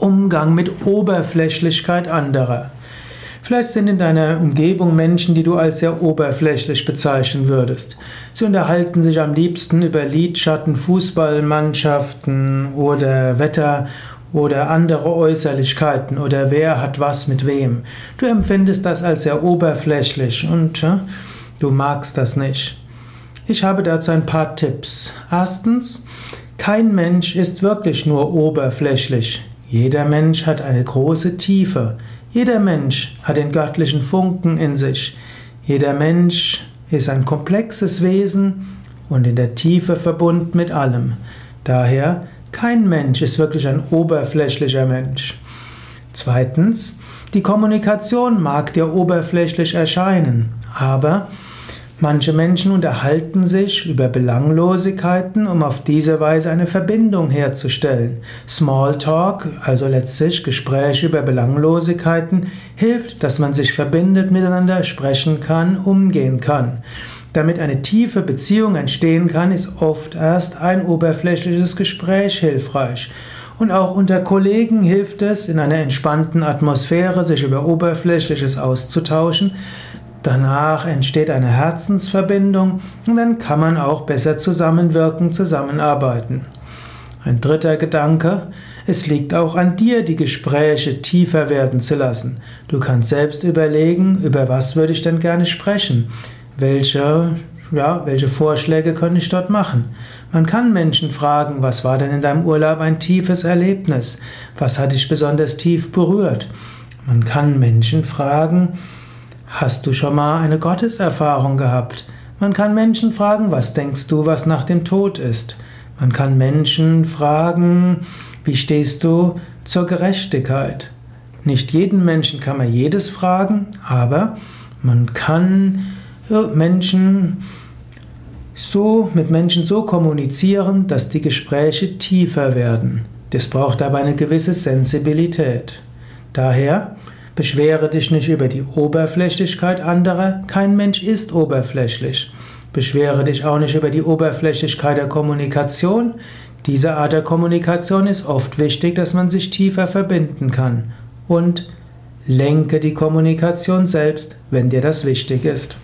Umgang mit Oberflächlichkeit anderer. Vielleicht sind in deiner Umgebung Menschen, die du als sehr oberflächlich bezeichnen würdest. Sie unterhalten sich am liebsten über Lidschatten, Fußballmannschaften oder Wetter oder andere Äußerlichkeiten oder wer hat was mit wem. Du empfindest das als sehr oberflächlich und ja, du magst das nicht. Ich habe dazu ein paar Tipps. Erstens, kein Mensch ist wirklich nur oberflächlich. Jeder Mensch hat eine große Tiefe. Jeder Mensch hat den göttlichen Funken in sich. Jeder Mensch ist ein komplexes Wesen und in der Tiefe verbunden mit allem. Daher, kein Mensch ist wirklich ein oberflächlicher Mensch. Zweitens, die Kommunikation mag dir oberflächlich erscheinen, aber Manche Menschen unterhalten sich über Belanglosigkeiten, um auf diese Weise eine Verbindung herzustellen. Smalltalk, also letztlich Gespräche über Belanglosigkeiten, hilft, dass man sich verbindet, miteinander sprechen kann, umgehen kann. Damit eine tiefe Beziehung entstehen kann, ist oft erst ein oberflächliches Gespräch hilfreich. Und auch unter Kollegen hilft es, in einer entspannten Atmosphäre sich über Oberflächliches auszutauschen, Danach entsteht eine Herzensverbindung und dann kann man auch besser zusammenwirken, zusammenarbeiten. Ein dritter Gedanke, es liegt auch an dir, die Gespräche tiefer werden zu lassen. Du kannst selbst überlegen, über was würde ich denn gerne sprechen? Welche, ja, welche Vorschläge könnte ich dort machen? Man kann Menschen fragen, was war denn in deinem Urlaub ein tiefes Erlebnis? Was hat dich besonders tief berührt? Man kann Menschen fragen, Hast du schon mal eine Gotteserfahrung gehabt? Man kann Menschen fragen, was denkst du, was nach dem Tod ist? Man kann Menschen fragen, wie stehst du zur Gerechtigkeit? Nicht jeden Menschen kann man jedes fragen, aber man kann Menschen so mit Menschen so kommunizieren, dass die Gespräche tiefer werden. Das braucht aber eine gewisse Sensibilität. Daher Beschwere dich nicht über die Oberflächlichkeit anderer, kein Mensch ist oberflächlich. Beschwere dich auch nicht über die Oberflächlichkeit der Kommunikation. Diese Art der Kommunikation ist oft wichtig, dass man sich tiefer verbinden kann. Und lenke die Kommunikation selbst, wenn dir das wichtig ist.